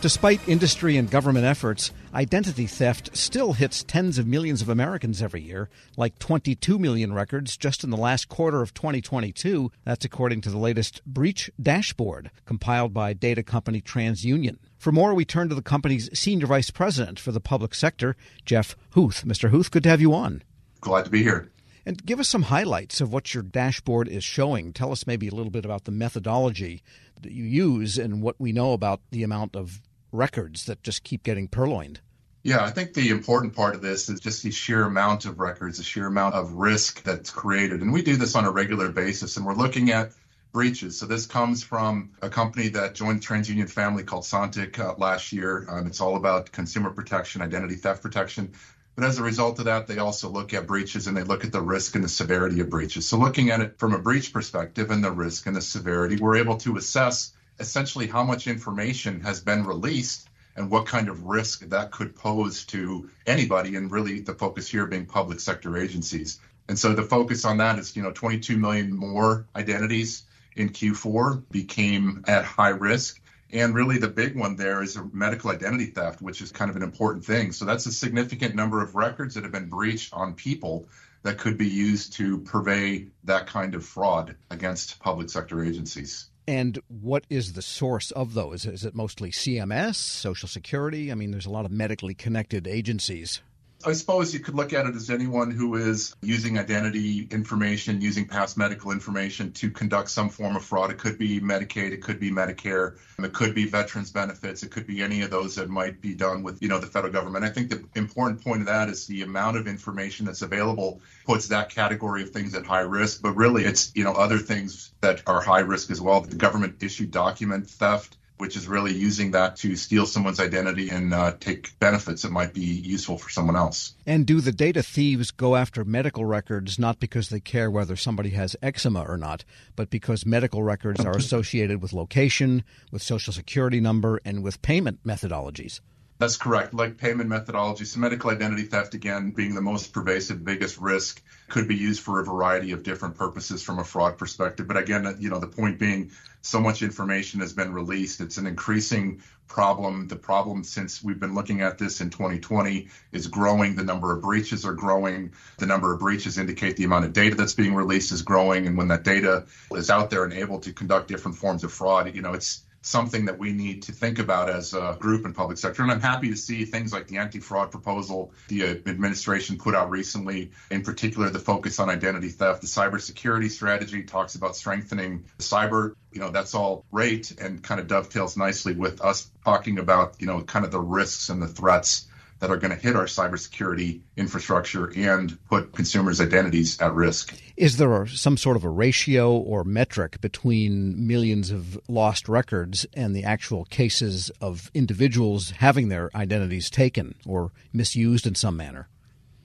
Despite industry and government efforts, identity theft still hits tens of millions of Americans every year, like 22 million records just in the last quarter of 2022. That's according to the latest breach dashboard compiled by data company TransUnion. For more, we turn to the company's senior vice president for the public sector, Jeff Huth. Mr. Huth, good to have you on. Glad to be here. And give us some highlights of what your dashboard is showing. Tell us maybe a little bit about the methodology that you use and what we know about the amount of records that just keep getting purloined. Yeah, I think the important part of this is just the sheer amount of records, the sheer amount of risk that's created. And we do this on a regular basis, and we're looking at breaches. So this comes from a company that joined the TransUnion family called Sontiq uh, last year. Um, it's all about consumer protection, identity theft protection. But as a result of that, they also look at breaches and they look at the risk and the severity of breaches. So looking at it from a breach perspective and the risk and the severity, we're able to assess essentially how much information has been released and what kind of risk that could pose to anybody, and really the focus here being public sector agencies. And so the focus on that is, you know, 22 million more identities in Q4 became at high risk. And really, the big one there is medical identity theft, which is kind of an important thing. So that's a significant number of records that have been breached on people that could be used to purvey that kind of fraud against public sector agencies. And what is the source of those? Is it mostly CMS, Social Security? I mean, there's a lot of medically connected agencies. I suppose you could look at it as anyone who is using identity information, using past medical information to conduct some form of fraud. It could be Medicaid, it could be Medicare, it could be veterans benefits, it could be any of those that might be done with, you know, the federal government. I think the important point of that is the amount of information that's available puts that category of things at high risk, but really it's, you know, other things that are high risk as well. The government issued document theft, which is really using that to steal someone's identity and uh, take benefits that might be useful for someone else. And do the data thieves go after medical records not because they care whether somebody has eczema or not, but because medical records are associated with location, with social security number, and with payment methodologies? That's correct. Like payment methodology, medical identity theft, again, being the most pervasive, biggest risk, could be used for a variety of different purposes from a fraud perspective. But again, you know, the point being, so much information has been released. It's an increasing problem. The problem since we've been looking at this in 2020 is growing. The number of breaches are growing. The number of breaches indicate the amount of data that's being released is growing. And when that data is out there and able to conduct different forms of fraud, you know, it's something that we need to think about as a group in public sector. And I'm happy to see things like the anti-fraud proposal the administration put out recently, in particular the focus on identity theft. The cybersecurity strategy talks about strengthening cyber. You know, that's all great and kind of dovetails nicely with us talking about, you know, kind of the risks and the threats that are going to hit our cybersecurity infrastructure and put consumers' identities at risk. Is there some sort of a ratio or metric between millions of lost records and the actual cases of individuals having their identities taken or misused in some manner?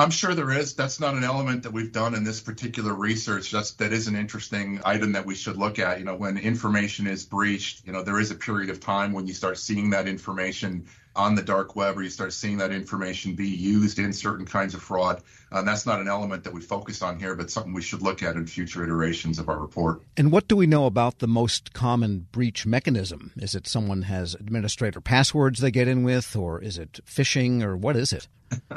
I'm sure there is. That's not an element that we've done in this particular research. That's that is an interesting item that we should look at. You know, when information is breached, you know, there is a period of time when you start seeing that information on the dark web or you start seeing that information be used in certain kinds of fraud. And that's not an element that we focus on here, but something we should look at in future iterations of our report. And what do we know about the most common breach mechanism? Is it someone has administrator passwords they get in with, or is it phishing, or what is it?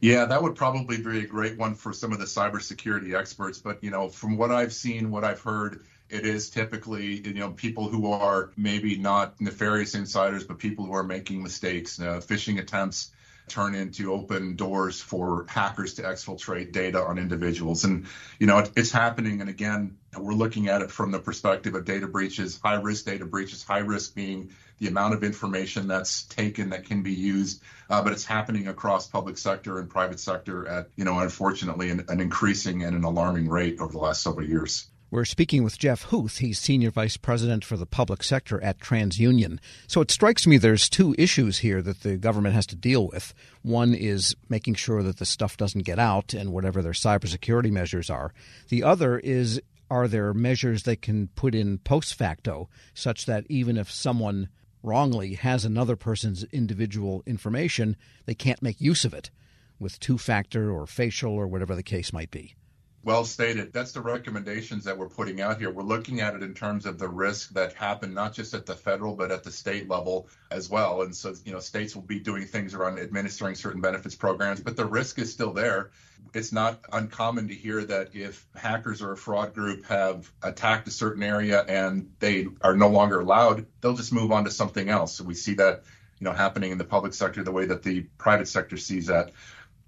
Yeah, that would probably be a great one for some of the cybersecurity experts. But you know, from what I've seen, what I've heard, it is typically you know people who are maybe not nefarious insiders, but people who are making mistakes. Uh, phishing attempts turn into open doors for hackers to exfiltrate data on individuals, and you know it, it's happening. And again, we're looking at it from the perspective of data breaches, high risk data breaches, high risk being the amount of information that's taken that can be used, uh, but it's happening across public sector and private sector at, you know, unfortunately, an, an increasing and an alarming rate over the last several years. We're speaking with Jeff Huth. He's Senior Vice President for the Public Sector at TransUnion. So it strikes me there's two issues here that the government has to deal with. One is making sure that the stuff doesn't get out and whatever their cybersecurity measures are. The other is are there measures they can put in post facto such that even if someone wrongly has another person's individual information, they can't make use of it with two factor or facial or whatever the case might be? Well stated. That's the recommendations that we're putting out here. We're looking at it in terms of the risk that happen not just at the federal but at the state level as well. And so, you know, states will be doing things around administering certain benefits programs, but the risk is still there. It's not uncommon to hear that if hackers or a fraud group have attacked a certain area and they are no longer allowed, they'll just move on to something else. So we see that, you know, happening in the public sector the way that the private sector sees that.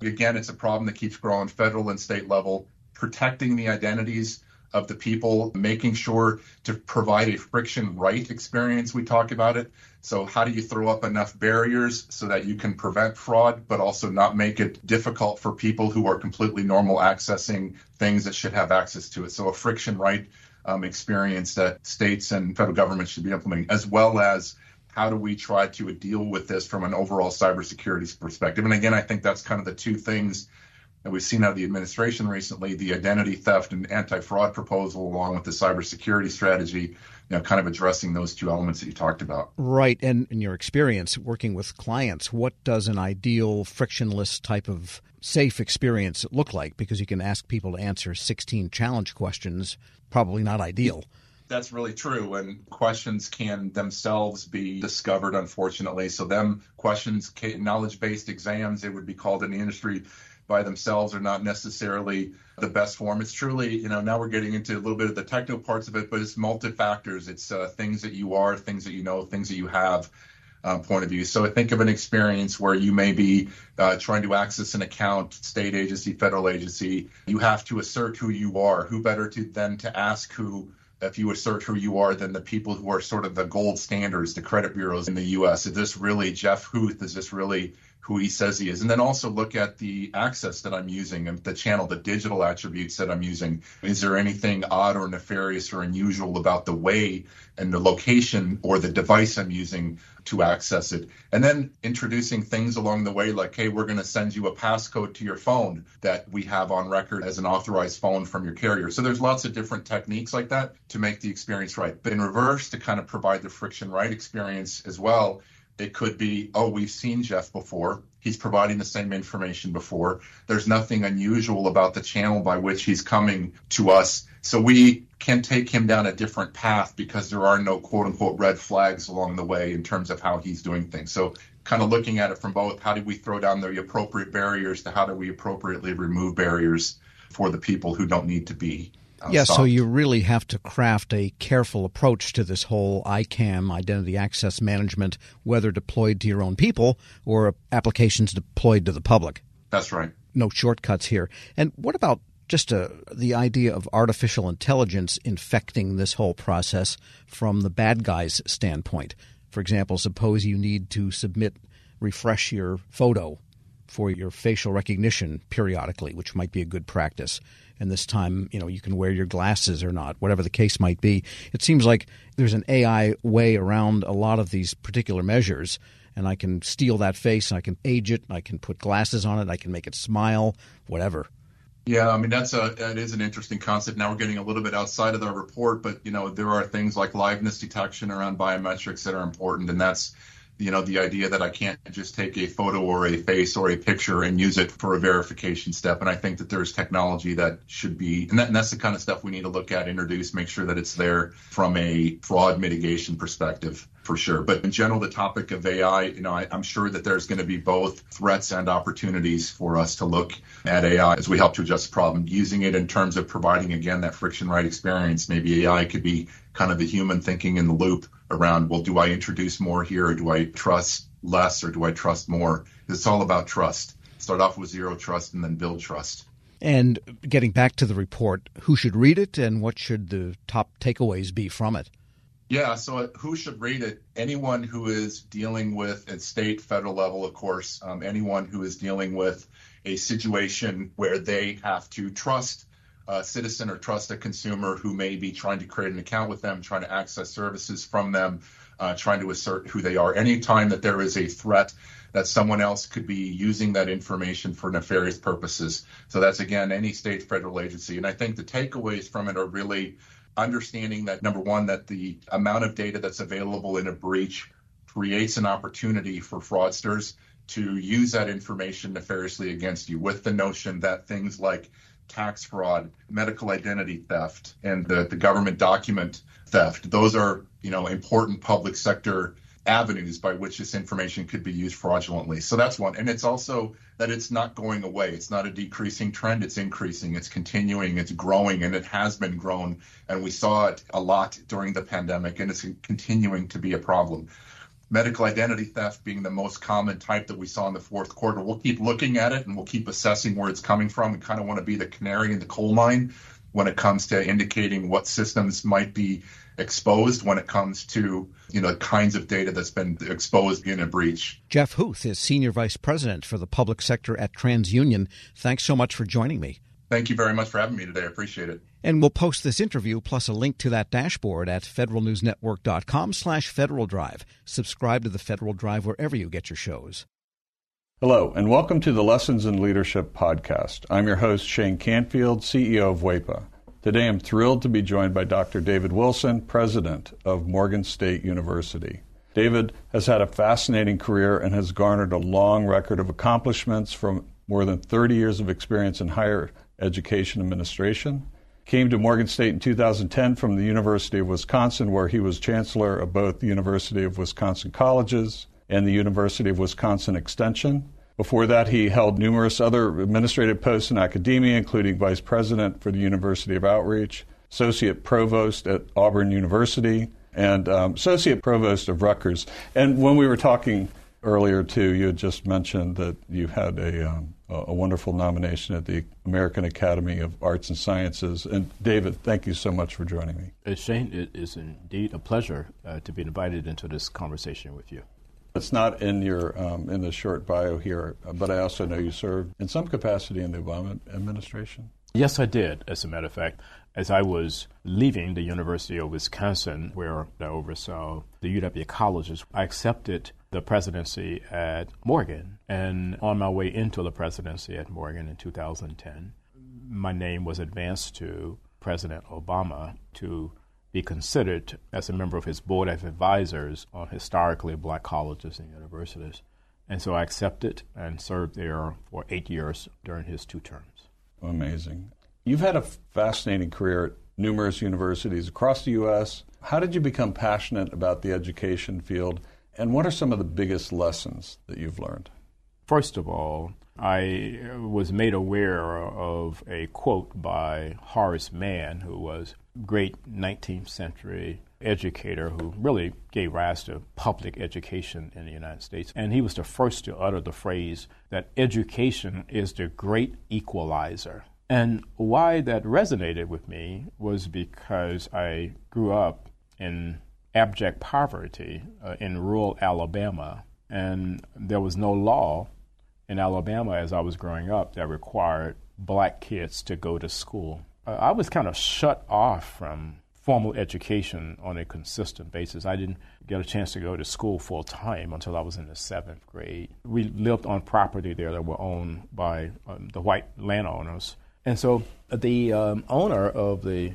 Again, it's a problem that keeps growing federal and state level protecting the identities of the people, making sure to provide a friction right experience. We talk about it. So, how do you throw up enough barriers so that you can prevent fraud, but also not make it difficult for people who are completely normal accessing things that should have access to it? So, a friction right um, experience that states and federal government should be implementing, as well as how do we try to deal with this from an overall cybersecurity perspective? And again, I think that's kind of the two things that we've seen out of the administration recently, the identity theft and anti-fraud proposal, along with the cybersecurity strategy, you know, kind of addressing those two elements that you talked about. Right. And in your experience working with clients, what does an ideal frictionless type of safe experience look like? Because you can ask people to answer 16 challenge questions, probably not ideal. That's really true. And questions can themselves be discovered, unfortunately. So, them questions, knowledge based exams, it would be called in the industry by themselves are not necessarily the best form. It's truly, you know, now we're getting into a little bit of the technical parts of it, but it's multi-factors. It's uh, things that you are, things that you know, things that you have. Uh, point of view. So think of an experience where you may be uh, trying to access an account, state agency, federal agency. You have to assert who you are. Who better to than to ask who if you assert who you are than the people who are sort of the gold standards, the credit bureaus in the U.S. Is this really Jeff Huth? Is this really who he says he is? And then also look at the access that I'm using and the channel, the digital attributes that I'm using. Is there anything odd or nefarious or unusual about the way and the location or the device I'm using to access it? And then introducing things along the way like, hey, we're going to send you a passcode to your phone that we have on record as an authorized phone from your carrier. So there's lots of different techniques like that to make the experience right. But in reverse, to kind of provide the friction right experience as well it could be, oh, we've seen Jeff before. He's providing the same information before. There's nothing unusual about the channel by which he's coming to us. So we can take him down a different path because there are no quote unquote red flags along the way in terms of how he's doing things. So kind of looking at it from both how do we throw down the appropriate barriers to how do we appropriately remove barriers for the people who don't need to be yeah, so you really have to craft a careful approach to this whole ICAM, identity access management, whether deployed to your own people or applications deployed to the public. That's right. No shortcuts here. And what about just uh, the idea of artificial intelligence infecting this whole process from the bad guy's standpoint? For example, suppose you need to submit, refresh your photo for your facial recognition periodically, which might be a good practice and this time you know you can wear your glasses or not whatever the case might be it seems like there's an ai way around a lot of these particular measures and i can steal that face and i can age it i can put glasses on it i can make it smile whatever yeah, I mean that's a that is an interesting concept. Now we're getting a little bit outside of the report, but you know there are things like liveness detection around biometrics that are important, and that's you know the idea that I can't just take a photo or a face or a picture and use it for a verification step. And I think that there's technology that should be, and, that, and that's the kind of stuff we need to look at, introduce, make sure that it's there from a fraud mitigation perspective for sure. But in general, the topic of AI, you know, I, am sure that there's going to be both threats and opportunities for us to look at AI as we help to address the problem. Using it in terms of providing again that friction right experience. Maybe AI could be kind of the human thinking in the loop around, well, do I introduce more here or do I trust less or do I trust more? It's all about trust. Start off with zero trust and then build trust. And getting back to the report, who should read it and what should the top takeaways be from it? Yeah, so who should read it? Anyone who is dealing with at state, federal level, of course, um, anyone who is dealing with a situation where they have to trust a citizen or trust a consumer who may be trying to create an account with them, trying to access services from them, uh, trying to assert who they are. Anytime that there is a threat that someone else could be using that information for nefarious purposes. So that's again any state, federal agency. And I think the takeaways from it are really understanding that number one, that the amount of data that's available in a breach creates an opportunity for fraudsters to use that information nefariously against you with the notion that things like tax fraud, medical identity theft, and the, the government document theft. Those are, you know, important public sector avenues by which this information could be used fraudulently. So that's one. And it's also that it's not going away. It's not a decreasing trend. It's increasing. It's continuing. It's growing. And it has been grown. And we saw it a lot during the pandemic. And it's continuing to be a problem. Medical identity theft being the most common type that we saw in the fourth quarter. We'll keep looking at it and we'll keep assessing where it's coming from. We kind of want to be the canary in the coal mine when it comes to indicating what systems might be exposed when it comes to you know the kinds of data that's been exposed in a breach. Jeff Huth is senior vice president for the public sector at TransUnion. Thanks so much for joining me. Thank you very much for having me today. I appreciate it. And we'll post this interview plus a link to that dashboard at federalnewsnetwork.com slash Federal Drive. Subscribe to the Federal Drive wherever you get your shows. Hello, and welcome to the Lessons in Leadership podcast. I'm your host, Shane Canfield, CEO of WEPA. Today I'm thrilled to be joined by Dr. David Wilson, president of Morgan State University. David has had a fascinating career and has garnered a long record of accomplishments from more than 30 years of experience in higher education administration. Came to Morgan State in 2010 from the University of Wisconsin, where he was chancellor of both the University of Wisconsin Colleges and the University of Wisconsin Extension. Before that, he held numerous other administrative posts in academia, including vice president for the University of Outreach, associate provost at Auburn University, and um, associate provost of Rutgers. And when we were talking earlier, too, you had just mentioned that you had a, um, a wonderful nomination at the American Academy of Arts and Sciences. And David, thank you so much for joining me. Uh, Shane, it is indeed a pleasure uh, to be invited into this conversation with you. It's not in your um, in the short bio here, but I also know you served in some capacity in the Obama administration. Yes, I did. As a matter of fact, as I was leaving the University of Wisconsin, where I oversaw the UW colleges, I accepted the presidency at Morgan. And on my way into the presidency at Morgan in 2010, my name was advanced to President Obama to be considered as a member of his board of advisors on historically black colleges and universities. And so I accepted and served there for eight years during his two terms. Amazing. You've had a fascinating career at numerous universities across the U.S. How did you become passionate about the education field, and what are some of the biggest lessons that you've learned? First of all, I was made aware of a quote by Horace Mann, who was great 19th century educator who really gave rise to public education in the United States. And he was the first to utter the phrase that education is the great equalizer. And why that resonated with me was because I grew up in abject poverty uh, in rural Alabama, and there was no law in Alabama as I was growing up that required black kids to go to school. Uh, I was kind of shut off from formal education on a consistent basis. I didn't get a chance to go to school full time until I was in the seventh grade. We lived on property there that were owned by um, the white landowners. And so the um, owner of the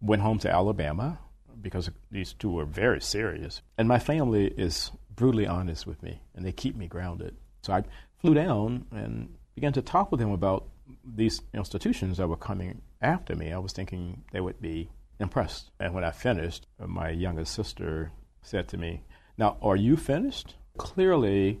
went home to Alabama because these two were very serious. And my family is brutally honest with me, and they keep me grounded. So I flew down and began to talk with them about these institutions that were coming after me. I was thinking they would be impressed. And when I finished, my youngest sister said to me, Now, are you finished? Clearly,